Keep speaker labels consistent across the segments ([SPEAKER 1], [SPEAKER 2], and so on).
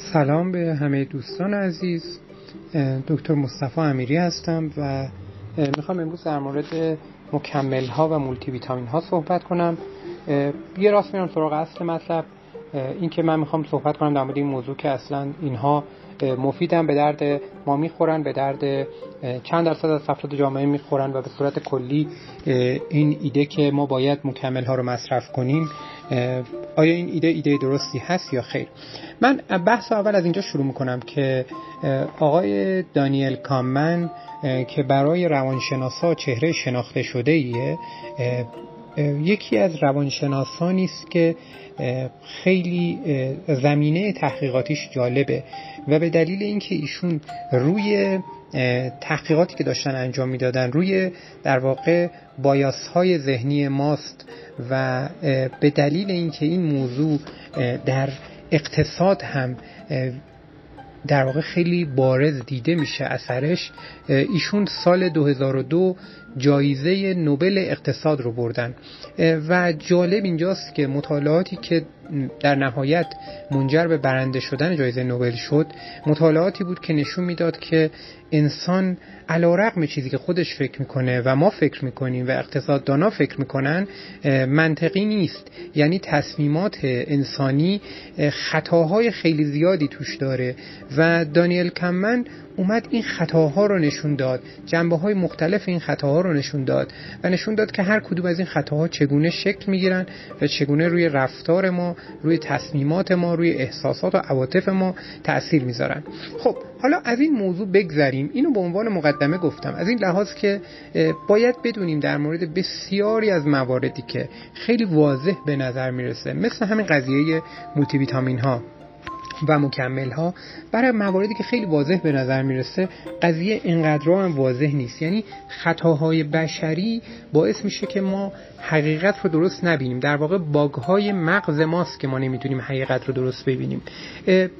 [SPEAKER 1] سلام به همه دوستان عزیز. دکتر مصطفی امیری هستم و می‌خوام امروز در مورد مکمل ها و مولتی ویتامین ها صحبت کنم. یه راست میرم سراغ اصل مطلب. این که من می‌خوام صحبت کنم در مورد این موضوع که اصلا اینها مفیدن به درد ما می‌خورن به درد چند درصد از افراد جامعه می‌خورن و به صورت کلی این ایده که ما باید مکمل ها رو مصرف کنیم. آیا این ایده ایده درستی هست یا خیر؟ من بحث اول از اینجا شروع می‌کنم که آقای دانیل کامن که برای روانشناسا چهره شناخته شده ایه یکی از روانشناسانی است که خیلی زمینه تحقیقاتیش جالبه و به دلیل اینکه ایشون روی تحقیقاتی که داشتن انجام می‌دادن روی در واقع بایاس های ذهنی ماست و به دلیل اینکه این موضوع در اقتصاد هم در واقع خیلی بارز دیده میشه اثرش ایشون سال 2002 جایزه نوبل اقتصاد رو بردن. و جالب اینجاست که مطالعاتی که در نهایت منجر به برنده شدن جایزه نوبل شد مطالعاتی بود که نشون می‌داد که انسان علا رقم چیزی که خودش فکر می‌کنه و ما فکر می‌کنیم و اقتصاددانا فکر می‌کنن منطقی نیست. یعنی تصمیمات انسانی خطاهای خیلی زیادی توش داره. و دانیل کمن اومد این خطاها رو نشون داد. جنبه های مختلف این خطاها رو نشون داد و نشون داد که هر کدوم از این خطاها چگونه شکل می‌گیرن و چگونه روی رفتار ما روی تصمیمات ما روی احساسات و عواطف ما تاثیر می‌ذارن. خب حالا از این موضوع بگذریم. اینو به عنوان مقدمه گفتم. از این لحاظ که باید بدونیم در مورد بسیاری از مواردی که خیلی واضح به نظر می‌رسه مثل همین قضیه مولتی ویتامین ها و مکمل ها برای مواردی که خیلی واضح به نظر می‌رسه قضیه اینقدر هم واضح نیست. یعنی خطاهای بشری باعث میشه که ما حقیقت رو درست نبینیم. در واقع باگ های مغز ماست که ما نمی‌تونیم حقیقت رو درست ببینیم.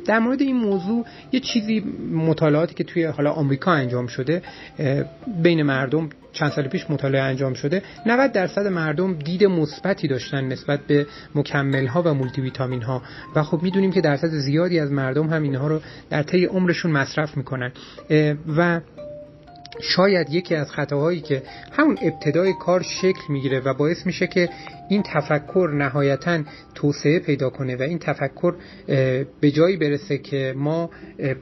[SPEAKER 1] در مورد این موضوع یه چیزی مطالعاتی که توی حالا آمریکا انجام شده بین مردم چند سال پیش مطالعه انجام شده 90 درصد مردم دید مثبتی داشتن نسبت به مکمل ها و مولتی ویتامین ها و خب می‌دونیم که درصد زیادی از مردم هم اینها رو در طی عمرشون مصرف می‌کنن. و شاید یکی از خطاهایی که همون ابتدای کار شکل می‌گیره و باعث میشه که این تفکر نهایتا توسعه پیدا کنه و این تفکر به جایی برسه که ما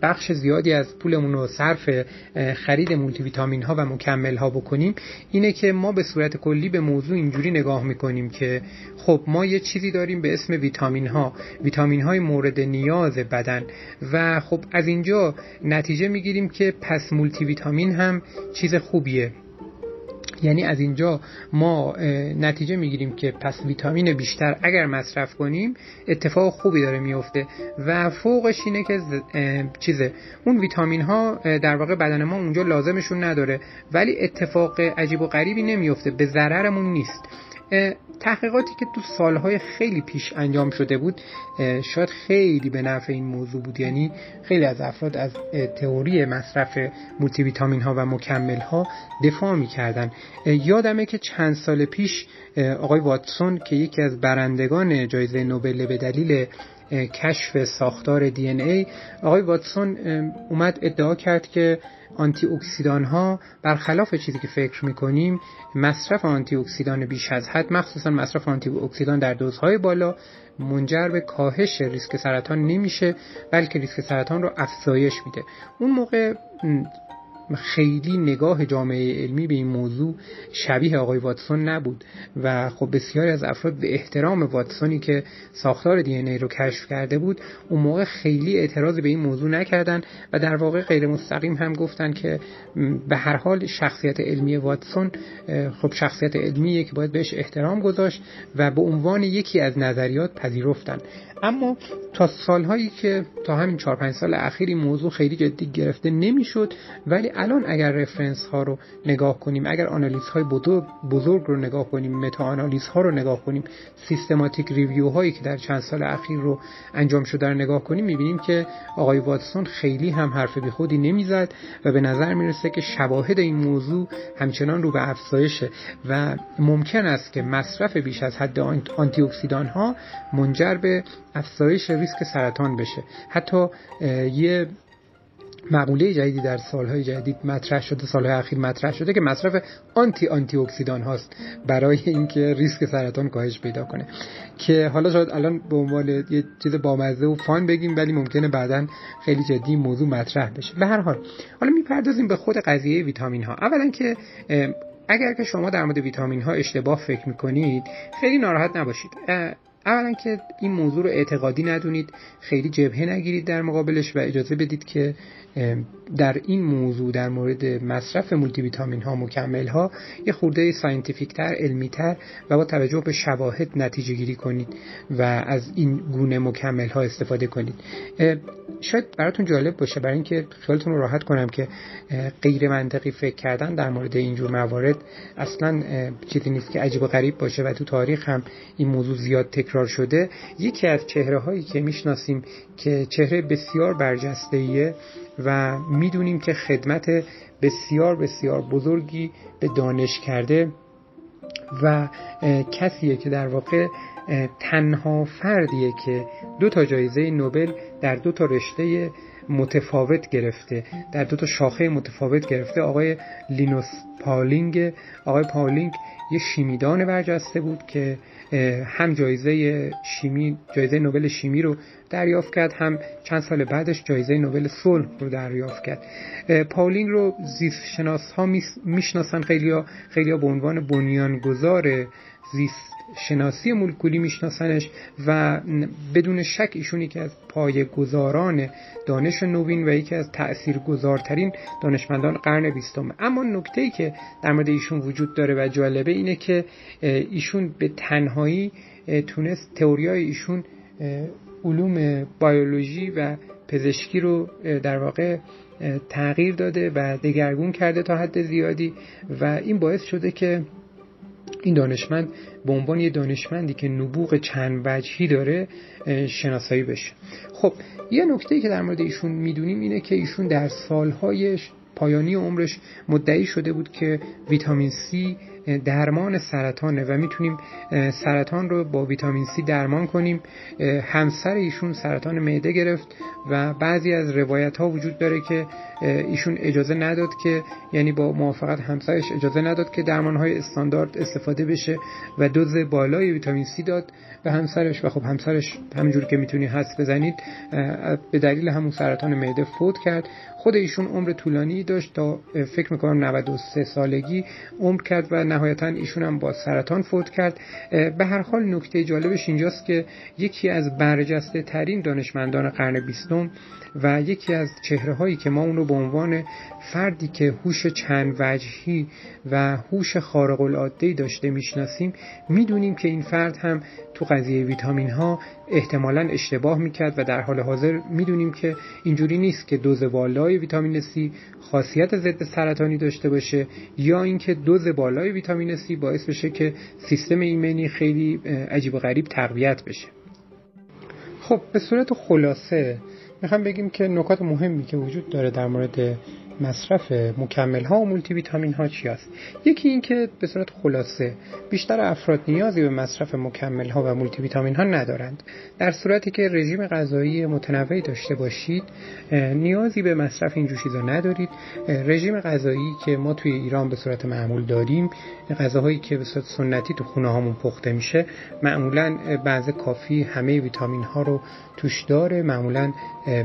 [SPEAKER 1] بخش زیادی از پولمون رو صرف خرید مولتی ویتامین ها و مکمل ها بکنیم. اینه که ما به صورت کلی به موضوع اینجوری نگاه می‌کنیم که خب ما یه چیزی داریم به اسم ویتامین ها ویتامین های مورد نیاز بدن. و خب از اینجا نتیجه می‌گیریم که پس مولتی ویتامین هم چیز خوبیه. یعنی از اینجا ما نتیجه می‌گیریم که پس ویتامین بیشتر اگر مصرف کنیم اتفاق خوبی داره میفته و فوقش اینه که چیزه اون ویتامین ها در واقع بدن ما اونجا لازمشون نداره. ولی اتفاق عجیب و غریبی نمیفته به ضررمون نیست. تحقیقاتی که تو سالهای خیلی پیش انجام شده بود شاید خیلی به نفع این موضوع بود. یعنی خیلی از افراد از تئوری مصرف مولتی ویتامین ها و مکمل ها دفاع می‌کردن. یادمه که چند سال پیش آقای واتسون که یکی از برندگان جایزه نوبل به دلیل کشف ساختار DNA آقای واتسون اومد ادعا کرد که آنتی اکسیدان ها برخلاف چیزی که فکر می‌کنیم مصرف آنتی اکسیدان بیش از حد مخصوصا مصرف آنتی اکسیدان در دوزهای بالا منجر به کاهش ریسک سرطان نمیشه بلکه ریسک سرطان رو افزایش میده. اون موقع خیلی نگاه جامعه علمی به این موضوع شبیه آقای واتسون نبود و خب بسیاری از افراد به احترام واتسونی که ساختار دی ای رو کشف کرده بود اون موقع خیلی اعتراض به این موضوع نکردن و در واقع غیر مستقیم هم گفتن که به هر حال شخصیت علمی واتسون خب شخصیت علمیه که باید بهش احترام گذاشت و به عنوان یکی از نظریات پذیرفتن. اما تا سالهایی که تا همین 4 5 سال اخیر این موضوع خیلی جدی گرفته نمی‌شد ولی الان اگر رفرنس ها رو نگاه کنیم اگر آنالیز های بزرگ رو نگاه کنیم متا آنالیز ها رو نگاه کنیم سیستماتیک ریویو هایی که در چند سال اخیر رو انجام شده رو نگاه کنیم می‌بینیم که آقای واتسون خیلی هم حرف خودی نمی‌زد و به نظر می‌رسه که شواهد این موضوع همچنان رو به افزایشه و ممکن است که مصرف بیش از حد آنتی اکسیدان ها منجر به افزایش ریسک سرطان بشه. حتی یه مقوله جدیدی در سالهای جدید مطرح شده سالهای اخیر مطرح شده که مصرف آنتی آنتی اکسیدان هاست برای اینکه ریسک سرطان کاهش پیدا کنه. که حالا شاید الان به عنوان یه چیز بامزه و fun بگیم ولی ممکنه بعدا خیلی جدی موضوع مطرح بشه. به هر حال حالا می‌پردازیم به خود قضیه ویتامین ها اولا که اگر که شما در مورد ویتامین ها اشتباه فکر می‌کنید خیلی ناراحت نباشید. اولا که این موضوع رو اعتقادی ندونید خیلی جبهه نگیرید در مقابلش و اجازه بدید که در این موضوع در مورد مصرف مولتی ویتامین ها مکمل ها یه خورده scientific تر علمی تر و با توجه به شواهد نتیجه گیری کنید و از این گونه مکمل ها استفاده کنید. شاید براتون جالب باشه برای اینکه خیالتون رو راحت کنم که غیر منطقی فکر کردن در مورد اینجور موارد اصلا چیزی نیست که عجیب و غریب باشه و تو تاریخ هم این موضوع زیاد تکرار شده یکی از چهره هایی که می‌شناسیم که چهره بسیار برجسته و می‌دونیم که خدمت بسیار بسیار بزرگی به دانش کرده و کسیه که در واقع تنها فردیه که دو تا جایزه نوبل در دو تا رشته متفاوت گرفته. در دو تا شاخه متفاوت گرفته. آقای لینوس پالینگ آقای پاولینگ یه شیمیدان برجسته بود که هم جایزه شیمی جایزه نوبل شیمی رو دریافت کرد هم چند سال بعدش جایزه نوبل صلح رو دریافت کرد. پاولینگ رو زیست شناس ها می‌شناسن. خیلی ها, خیلی ها به عنوان بنیانگذار زیست شناسی مولکولی میشناسنش و بدون شک ایشون که از پای گذاران دانش نوین و یکی از تأثیر گذارترین دانشمندان قرن بیستم. اما نکته ای که در مورد ایشون وجود داره و جالبه اینه که ایشون به تنهایی تونست تئوریای ایشون علوم بیولوژی و پزشکی رو در واقع تغییر داده و دگرگون کرده تا حد زیادی و این باعث شده که این دانشمند به عنوان یه دانشمندی که نبوغ چند وجهی داره شناسایی بشه. خب یه نکته که در مورد ایشون می‌دونیم اینه که ایشون در سالهای پایانی عمرش مدعی شده بود که ویتامین C درمان سرطانه و می‌تونیم سرطان رو با ویتامین C درمان کنیم. همسر ایشون سرطان معده گرفت و بعضی از روایت ها وجود داره که ایشون اجازه نداد که یعنی با موافقت همسرش اجازه نداد که درمان های استاندارد استفاده بشه و دوز بالای ویتامین C داد به همسرش. و خب همسرش همینجور که می‌تونی حس بزنید به دلیل همون سرطان معده فوت کرد. خود ایشون عمر طولانی داشت تا فکر می‌کنم 93 سالگی عمر کرد و نهایتا ایشون هم با سرطان فوت کرد. به هر حال نکته جالبش اینجاست که یکی از برجسته ترین دانشمندان قرن بیستم و یکی از چهره هایی که ما اونو به عنوان فردی که هوش چند وجهی و هوش خارق العاده داشته می‌شناسیم می‌دونیم که این فرد هم تو قضیه ویتامین ها احتمالا اشتباه می‌کرد و در حال حاضر می‌دونیم که اینجوری نیست که دوز بالای ویتامین C خاصیت ضد سرطانی داشته باشه یا اینکه دوز بالای ویتامین C باعث بشه که سیستم ایمنی خیلی عجیب و غریب تقویت بشه. خب به صورت خلاصه می‌خوام بگیم که نکات مهمی که وجود داره در مورد مصرف مکمل ها و مولتی ویتامین ها چی است یکی اینکه به صورت خلاصه بیشتر افراد نیازی به مصرف مکمل ها و مولتی ویتامین ها ندارند. در صورتی که رژیم غذایی متنوعی داشته باشید نیازی به مصرف این چیزا ندارید. رژیم غذایی که ما توی ایران به صورت معمول داریم غذاهایی که به صورت سنتی تو خونه هامون پخته میشه معمولا بعض کافی همه ویتامین ها رو توش داره. معمولا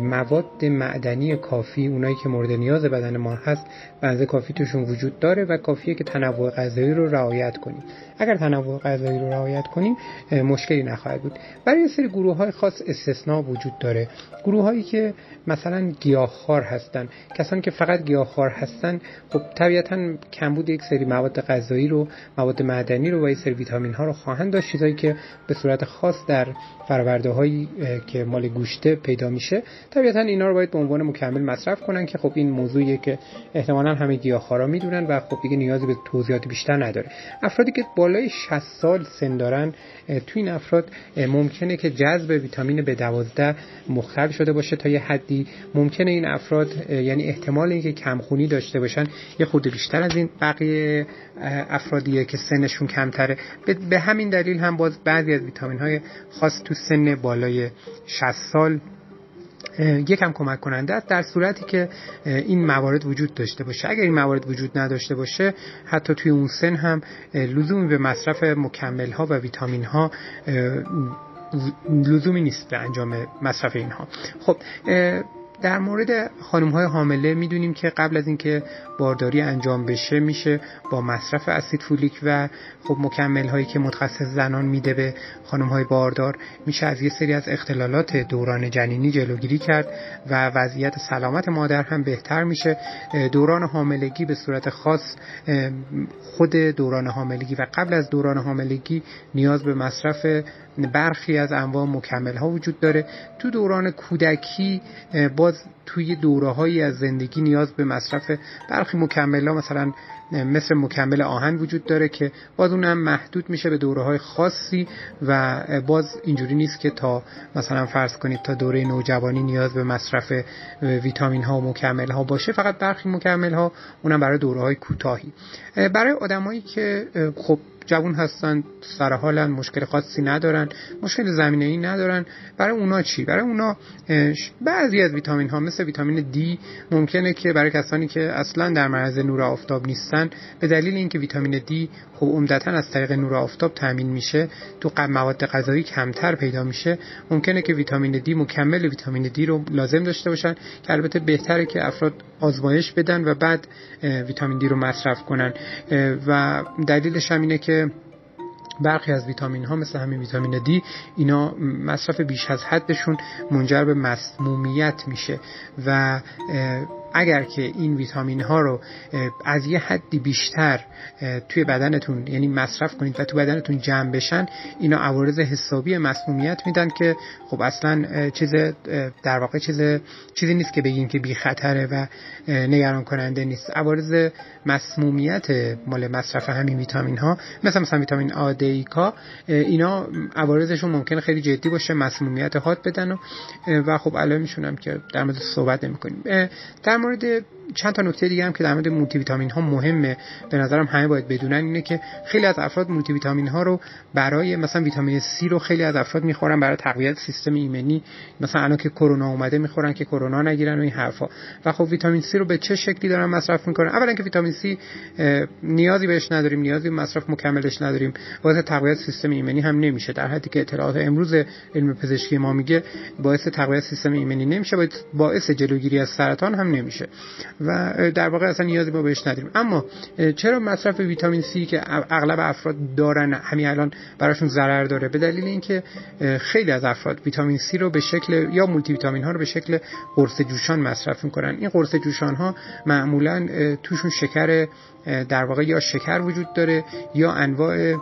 [SPEAKER 1] مواد معدنی کافی اونایی که مورد نیاز بدن ما هست بنزه کافی توشون وجود داره و کافیه که تنوع غذایی رو رعایت کنیم. اگر تنوع غذایی رو رعایت کنیم مشکلی نخواهد بود. برای سری گروه های خاص استثناء وجود داره. گروه هایی که مثلا گیاهخوار هستن کسانی که فقط گیاهخوار هستن خب طبیعتا کمبود یک سری مواد غذایی رو مواد معدنی رو و یک سری ویتامین ها رو خواهند داشت چیزایی که به صورت خاص در فرورده هایی که مال گوشته پیدا میشه. طبیعتا اینا رو باید به عنوان مکمل مصرف کنن که خب این موضوع چیزیه که احتمالا همه گیاهخوارا می‌دونن و خب دیگه نیازی به توضیحات بیشتر نداره. افرادی که بالای 60 سال سن دارن تو این افراد ممکنه که جذب ویتامین B12 مختل شده باشه تا یه حدی. ممکنه این افراد یعنی احتمال اینکه کمخونی داشته باشن یه خورده بیشتر از این بقیه افرادیه که سنشون کمتره. به همین دلیل هم باز بعضی از ویتامین های خاص تو سن بالای 60 سال یکم کمک کننده است در صورتی که این موارد وجود داشته باشه. اگر این موارد وجود نداشته باشه حتی توی اون سن هم لزومی به مصرف مکمل ها و ویتامین ها لزومی نیست به انجام مصرف اینها. خب در مورد خانم های حامله می‌دونیم که قبل از اینکه بارداری انجام بشه میشه با مصرف اسید فولیک و خب مکمل هایی که متخصص زنان میده به خانم های باردار میشه از یه سری از اختلالات دوران جنینی جلوگیری کرد و وضعیت سلامت مادر هم بهتر میشه. دوران حاملگی به صورت خاص خود دوران حاملگی و قبل از دوران حاملگی نیاز به مصرف برخی از انواع مکمل ها وجود داره. تو دوران کودکی باز توی دوره هایی از زندگی نیاز به مصرف برخی مکمل ها مثلا مثل مکمل آهن وجود داره که باز اونم محدود میشه به دوره های خاصی و باز اینجوری نیست که تا مثلا فرض کنید تا دوره نوجوانی نیاز به مصرف ویتامین ها و مکمل ها باشه فقط برخی مکمل ها اونم برای دوره های کوتاهی. برای آدمایی که خب جوون هستن سر حالن مشکل خاصی ندارن مشکل زمینه ای ندارن برای اونا چی؟ برای اونا بعضی از ویتامین ها مثل ویتامین دی ممکنه که برای کسانی که اصلا در معرض نور آفتاب نیستن به دلیل اینکه ویتامین دی خب عمدتا از طریق نور آفتاب تامین میشه تو مواد غذایی کمتر پیدا میشه ممکنه که ویتامین دی مکمل ویتامین دی رو لازم داشته باشن که البته بهتره که افراد آزمایش بدن و بعد ویتامین دی رو مصرف کنن. و دلیلش هم اینه که برخی از ویتامین ها مثل همین ویتامین دی اینا مصرف بیش از حدشون منجر به مسمومیت میشه و اگر که این ویتامین ها رو از یه حدی بیشتر توی بدنتون یعنی مصرف کنید و تو بدنتون جمع بشن اینا عوارض حسابی مسمومیت میدن که خب اصلا چیز در واقع چیز چیزی نیست که بگیم که بی خطره و نگران کننده نیست. عوارض مسمومیت مال مصرف همین ویتامین ها مثل مثلا ویتامین آ دی کا اینا عوارضشون ممکنه خیلی جدی باشه مسمومیت حاد بدن و, خب الان میشونم که در مورد صحبت نمی کنیم در مورد چند تا نکته دیگه هم که در مورد مولتی ویتامین ها مهمه. به نظرم همه باید بدونن اینه که خیلی از افراد مولتی ویتامین ها رو برای مثلا ویتامین C رو خیلی از افراد می‌خورن برای تقویت سیستم ایمنی. مثلا الان که کرونا اومده می‌خورن که کرونا نگیرن و این حرفا. و خب ویتامین C رو به چه شکلی دارن مصرف می‌کنن؟ اولا که ویتامین C نیازی بهش نداریم نیازی به مصرف مکملش نداریم. باعث تقویت سیستم ایمنی هم نمیشه. در حدی که اطلاعات امروز علم پزشکی ما میگه باعث تقویت سیستم ایمنی نمیشه باعث جلوگیری از سرطان هم نمیشه. و در واقع اصلا نیازی ما بهش نداریم. اما چرا مصرف ویتامین C که اغلب افراد دارن همین الان براشون ضرر داره؟ به دلیل اینکه خیلی از افراد ویتامین C رو به شکل یا مولتی ویتامین ها رو به شکل قرص جوشان مصرف می‌کنن. این قرص جوشان ها معمولا توشون شکر در واقع یا شکر وجود داره یا انواع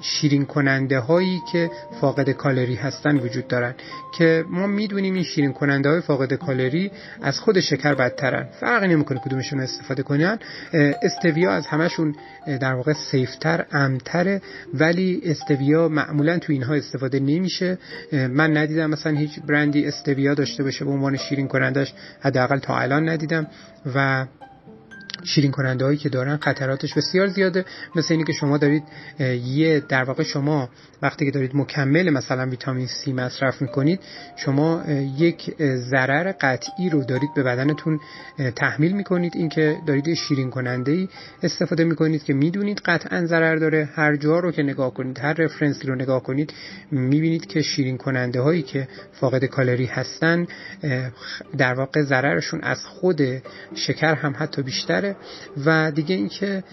[SPEAKER 1] شیرین کننده هایی که فاقد کالری هستن وجود دارن. که ما می‌دونیم این شیرین کننده های فاقد کالری از خود شکر بدترن. فرقی نمی‌کنه کدومشون استفاده کنن. استویا از همشون در واقع سیفتر امتره ولی استویا معمولا تو اینها استفاده نمیشه. من ندیدم مثلا هیچ برندی استویا داشته باشه به عنوان شیرین کنندش حداقل تا الان ندیدم. و شیرین کننده هایی که دارن خطراتش بسیار زیاده. مثل اینی که شما دارید یه در واقع شما وقتی که دارید مکمل مثلا ویتامین C مصرف می‌کنید شما یک ضرر قطعی رو دارید به بدنتون تحمیل می‌کنید. اینکه دارید شیرین کننده ای استفاده می‌کنید که می‌دونید قطعا ضرر داره. هر جا رو که نگاه کنید هر رفرنسی رو نگاه کنید می‌بینید که شیرین کننده هایی که فاقد کالری هستن در واقع ضررشون از خود شکر هم حتی بیشتره. و دیگه اینکه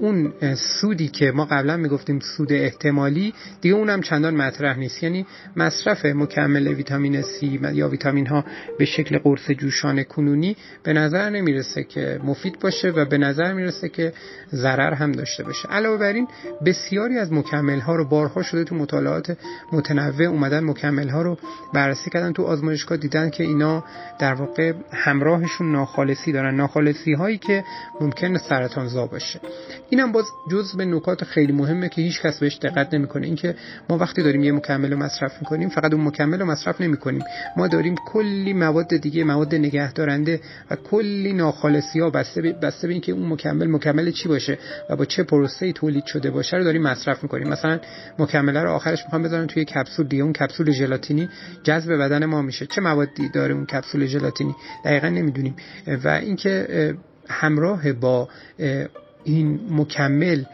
[SPEAKER 1] اون سودی که ما قبلا می‌گفتیم سود احتمالی دیگه اونم چندان مطرح نیست. یعنی مصرف مکمل ویتامین C یا ویتامین ها به شکل قرص جوشان کنونی به نظر نمی‌رسه که مفید باشه و به نظر می‌رسه که ضرر هم داشته باشه. علاوه بر این بسیاری از مکمل ها رو بارها شده تو مطالعات متنوع اومدن مکمل ها رو بررسی کردن. تو آزمایشگاه دیدن که اینا در واقع همراهشون ناخالصی دارن. ناخالصی هایی که ممکن سرطان زا باشه. اینم باز جز به نکات خیلی مهمه که هیچ کس بهش دقت نمی‌کنه. اینکه ما وقتی داریم یه مکمل رو مصرف می‌کنیم فقط اون مکمل رو مصرف نمی‌کنیم. ما داریم کلی مواد دیگه مواد نگهدارنده و کلی ناخالصی ها بسته به, بسته به اینکه اون مکمل مکمل چی باشه و با چه پروسه‌ای تولید شده باشه رو داریم مصرف می‌کنیم. مثلا مکمل رو آخرش می‌خوام بذارن توی کپسول دیگه. اون کپسول ژلاتینی جذب بدن ما میشه. چه موادی داره اون کپسول ژلاتینی؟ دقیقا نمی‌دونیم. و اینکه همراه با این مکمل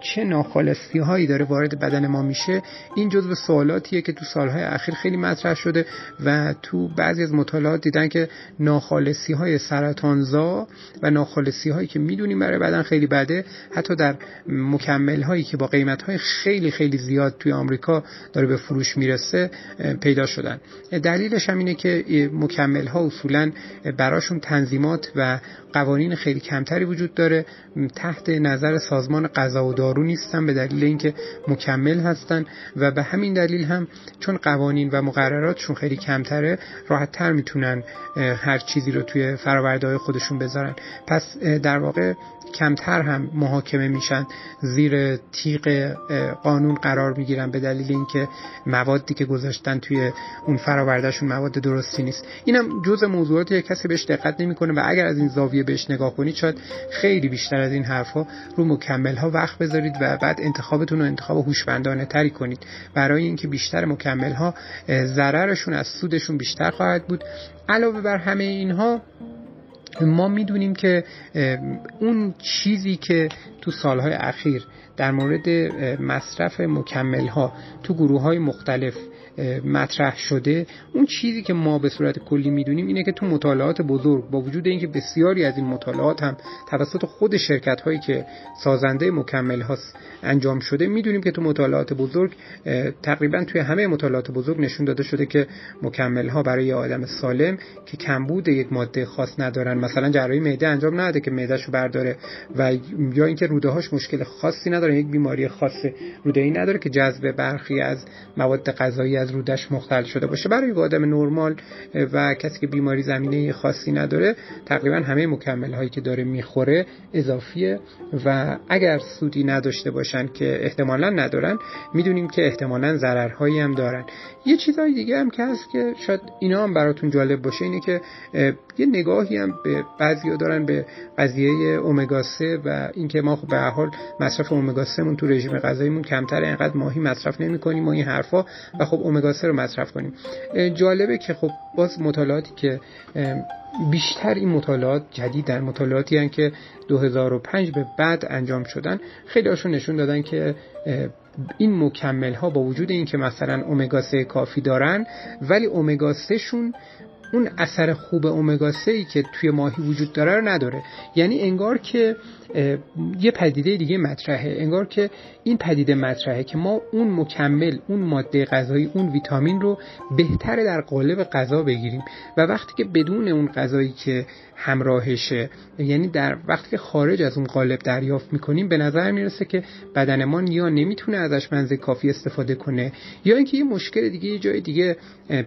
[SPEAKER 1] چه ناخالصی هایی داره وارد بدن ما میشه این جزو سوالاتیه که تو سالهای اخیر خیلی مطرح شده و تو بعضی از مطالعات دیدن که ناخالصی های سرطانزا و ناخالصی هایی که می‌دونیم برای بدن خیلی بده حتی در مکمل هایی که با قیمت های خیلی خیلی زیاد توی آمریکا داره به فروش می‌رسه پیدا شدن. دلیلش هم اینه که مکمل ها اصولا براشون تنظیمات و قوانین خیلی کمتری وجود داره. تحت نظر سازمان غذا و دارو نیستن به دلیل اینکه مکمل هستن و به همین دلیل هم چون قوانین و مقرراتشون خیلی کمتره راحت تر می‌تونن هر چیزی رو توی فرآورده خودشون بذارن. پس در واقع کمتر هم محاکمه میشن زیر تیغ قانون قرار می‌گیرن به دلیل اینکه موادی که گذاشتن توی اون فرآوردهشون مواد درستی نیست. اینم جز موضوعاتی کسی بهش دقت نمی‌کنه و اگر از این زاویه بهش نگاه کنید شاید خیلی بیشتر از این حرفها رو مکمل ها وقت بذارید و بعد انتخابتون رو انتخاب هوشمندانه تری کنید. برای اینکه بیشتر مکمل ها ضررشون از سودشون بیشتر خواهد بود. علاوه بر همه اینها ما می‌دونیم که اون چیزی که تو سالهای اخیر در مورد مصرف مکمل ها تو گروه های مختلف مطرح شده اون چیزی که ما به صورت کلی می‌دونیم اینه که تو مطالعات بزرگ با وجود اینکه بسیاری از این مطالعات هم توسط خود شرکت هایی که سازنده مکمل هاست انجام شده می‌دونیم که تو مطالعات بزرگ تقریبا توی همه مطالعات بزرگ نشون داده شده که مکمل ها برای آدم سالم که کمبود یک ماده خاص ندارن مثلا جراحی معده انجام نده که معدهشو برداره و یا اینکه روده هاش مشکل خاصی نداره. یک بیماری خاص روده ای نداره که جذب برخی از مواد غذایی از رودش مختل شده باشه. برای آدم نرمال و کسی که بیماری زمینه خاصی نداره تقریبا همه مکمل هایی که داره می‌خوره اضافیه. و اگر سودی نداشته باشن که احتمالا ندارن می‌دونیم که احتمالا ضررهایی هم دارن. یه چیزهای دیگه هم که هست که شاید اینا هم براتون جالب باشه اینه که یه نگاهی هم به بعضیا دارن به قضیه اومگا 3 و اینکه ما خب به حال مصرف اومگا 3 مون تو رژیم غذاییمون کمتر اینقدر ماهی مصرف نمی کنیم و این حرفا و خب اومگا 3 رو مصرف کنیم. جالبه که خب باز مطالعاتی که بیشتر این مطالعات جدید در مطالعاتی هن که 2005 به بعد انجام شدن خیلی هاشون نشون دادن که این مکمل ها با وجود اینکه مثلا اومگا 3 کافی دارن ولی اومگا 3 شون اون اثر خوب اومگا 3 که توی ماهی وجود داره رو نداره. یعنی انگار که یه پدیده دیگه مطرحه. انگار که این پدیده مطرحه که ما اون مکمل اون ماده غذایی اون ویتامین رو بهتره در قالب غذا بگیریم. و وقتی که بدون اون غذایی که همراهشه یعنی در وقتی که خارج از اون قالب دریافت می‌کنیم به نظر می‌رسه که بدنمان یا نمی‌تونه ازش منزه کافی استفاده کنه یا اینکه یه مشکل دیگه یه جای دیگه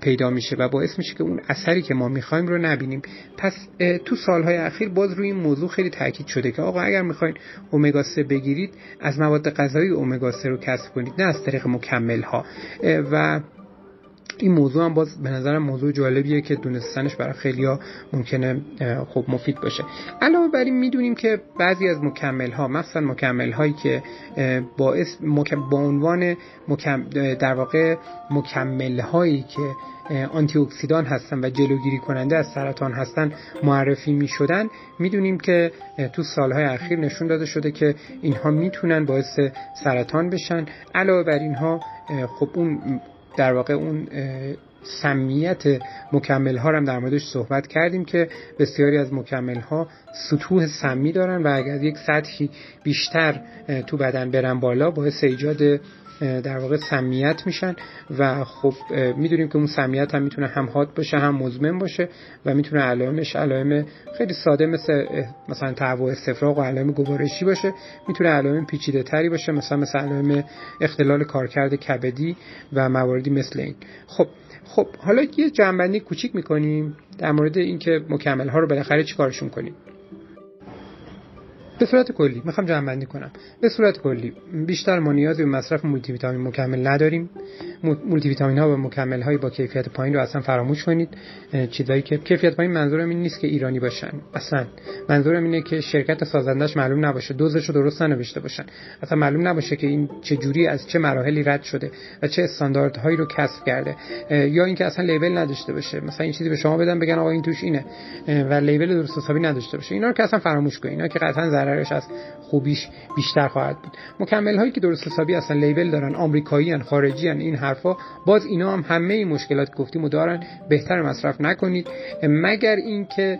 [SPEAKER 1] پیدا میشه و باعث میشه که اون اثری که ما می‌خوایم رو نبینیم. پس تو سالهای اخیر باز روی این موضوع خیلی تاکید شده که آقا اگر می‌خواین اومگا 3 بگیرید از مواد غذایی اومگا 3 رو کسب کنید نه از طریق مکمل ها و این موضوع هم باز به نظرم موضوع جالبیه که دونستنش برای خیلیا ممکنه خب مفید باشه. علاوه بر این می‌دونیم که بعضی از مکمل ها مثلا مکمل هایی که باعث با عنوان در واقع مکمل هایی که آنتی اکسیدان هستن و جلوگیری کننده از سرطان هستن معرفی می شدن می‌دونیم که تو سالهای اخیر نشون داده شده که اینها می‌تونن باعث سرطان بشن. علاوه بر اینها خب اون در واقع اون سمیت مکمل ها هم در موردش صحبت کردیم که بسیاری از مکمل ها سطوح سمی دارن و اگر یک سطحی بیشتر تو بدن برن بالا باعث ایجاد در واقع سمیت میشن و خب می‌دونیم که اون سمیت هم می‌تونه هم حاد باشه هم مزمن باشه و می‌تونه علائمش علائم خیلی ساده مثل مثلا تهوع استفراغ و علائم گوارشی باشه. می‌تونه علائم پیچیده تری باشه مثلا مثل علائم اختلال کارکرد کبدی و مواردی مثل این. خب خب حالا یه جمع‌بندی کوچیک می‌کنیم در مورد اینکه مکمل ها رو بالاخره چیکارشون کنیم؟ به صورت کلی می‌خوام جمع بندی کنم. به صورت کلی بیشتر ما نیازی به مصرف مولتی ویتامین مکمل نداریم. مولتی ویتامین ها و مکمل هایی با کیفیت پایین رو اصلا فراموش کنید. چیزایی که کیفیت پایین منظورم این نیست که ایرانی باشن. اصلا منظورم اینه که شرکت سازندش معلوم نباشه. دوزش رو درست ننوشته باشن. اصلا معلوم نباشه که این چه جوری از چه مراحلی رد شده و چه استانداردهایی رو کسب کرده. یا اینکه اصلا لیبل نداشته باشه. مثلا این چیزی به شما بدن بگن آقا این توش اینه. و لیبل درست حسابی نداشته باشه. اینا رو که اصلا فراموش کنید. اینا که قطعا ضررش از خوبیش بیشتر خواهد بود. مکمل هایی که درست حسابی اصلا لیبل دارن آمریکایی ان خارجی ان این حرفا باز اینا هم همه این مشکلات گفتیم و دارن بهتر مصرف نکنید. مگر اینکه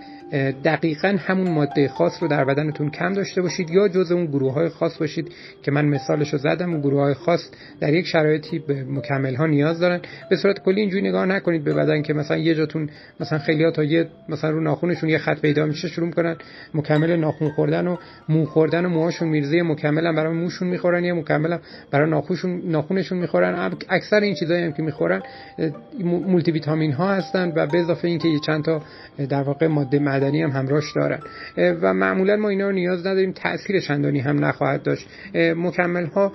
[SPEAKER 1] دقیقا همون ماده خاص رو در بدنتون کم داشته باشید یا جز اون گروه های خاص باشید که من مثالش رو زدم. اون گروه های خاص در یک شرایطی به مکمل ها نیاز دارن. به صورت کلی اینجوری نگاه نکنید به بدن که مثلا یه جاتون مثلا خیلی تا یه مثلا رو ناخونشون یه خط پیدا میشه شروع می‌کنن مکمل ناخون خوردن و مو خوردن و موهاشون میرزه مکمل هم برای موشون می‌خورن یا مکمل هم برای ناخونشون ناخونشون می‌خورن. اکثر این چیزایی هم که می‌خورن مولتی ویتامین ها هستن و به اضافه اینکه یه چند تا در واقع ماده معدنی هم همراهش دارن. و معمولا ما اینا رو نیاز نداریم. تاثیر چندانی هم نخواهد داشت. مکمل ها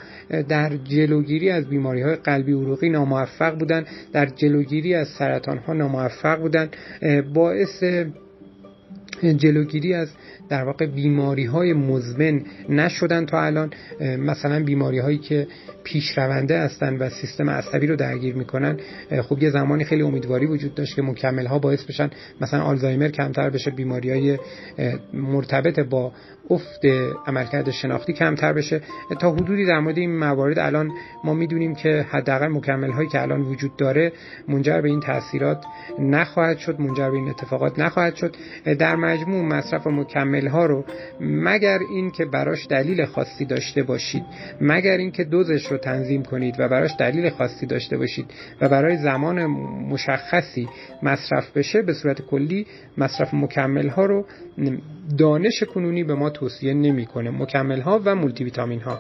[SPEAKER 1] در جلوگیری از بیماری های قلبی عروقی ناموفق بودن. در جلوگیری از سرطان ها ناموفق بودن. باعث جلوگیری از در واقع بیماری های مزمن نشدن تا الان. مثلا بیماری هایی که پیشرونده هستن و سیستم عصبی رو درگیر می‌کنن. خب یه زمانی خیلی امیدواری وجود داشت که مکمل ها باعث بشن مثلا آلزایمر کمتر بشه بیماری های مرتبط با افت عملکرد شناختی کمتر بشه. تا حدودی در مورد این موارد الان ما می‌دونیم که حداقل مکمل هایی که الان وجود داره منجر به این تاثیرات نخواهد شد منجر به این اتفاقات نخواهد شد. در مجموع مصرف مکمل ها رو مگر این که براش دلیل خاصی داشته باشید مگر اینکه دوزش رو تنظیم کنید و براش دلیل خاصی داشته باشید و برای زمان مشخصی مصرف بشه به صورت کلی مصرف مکمل ها رو دانش کنونی به ما توصیه نمی‌کنه. مکمل ها و مولتی ویتامین ها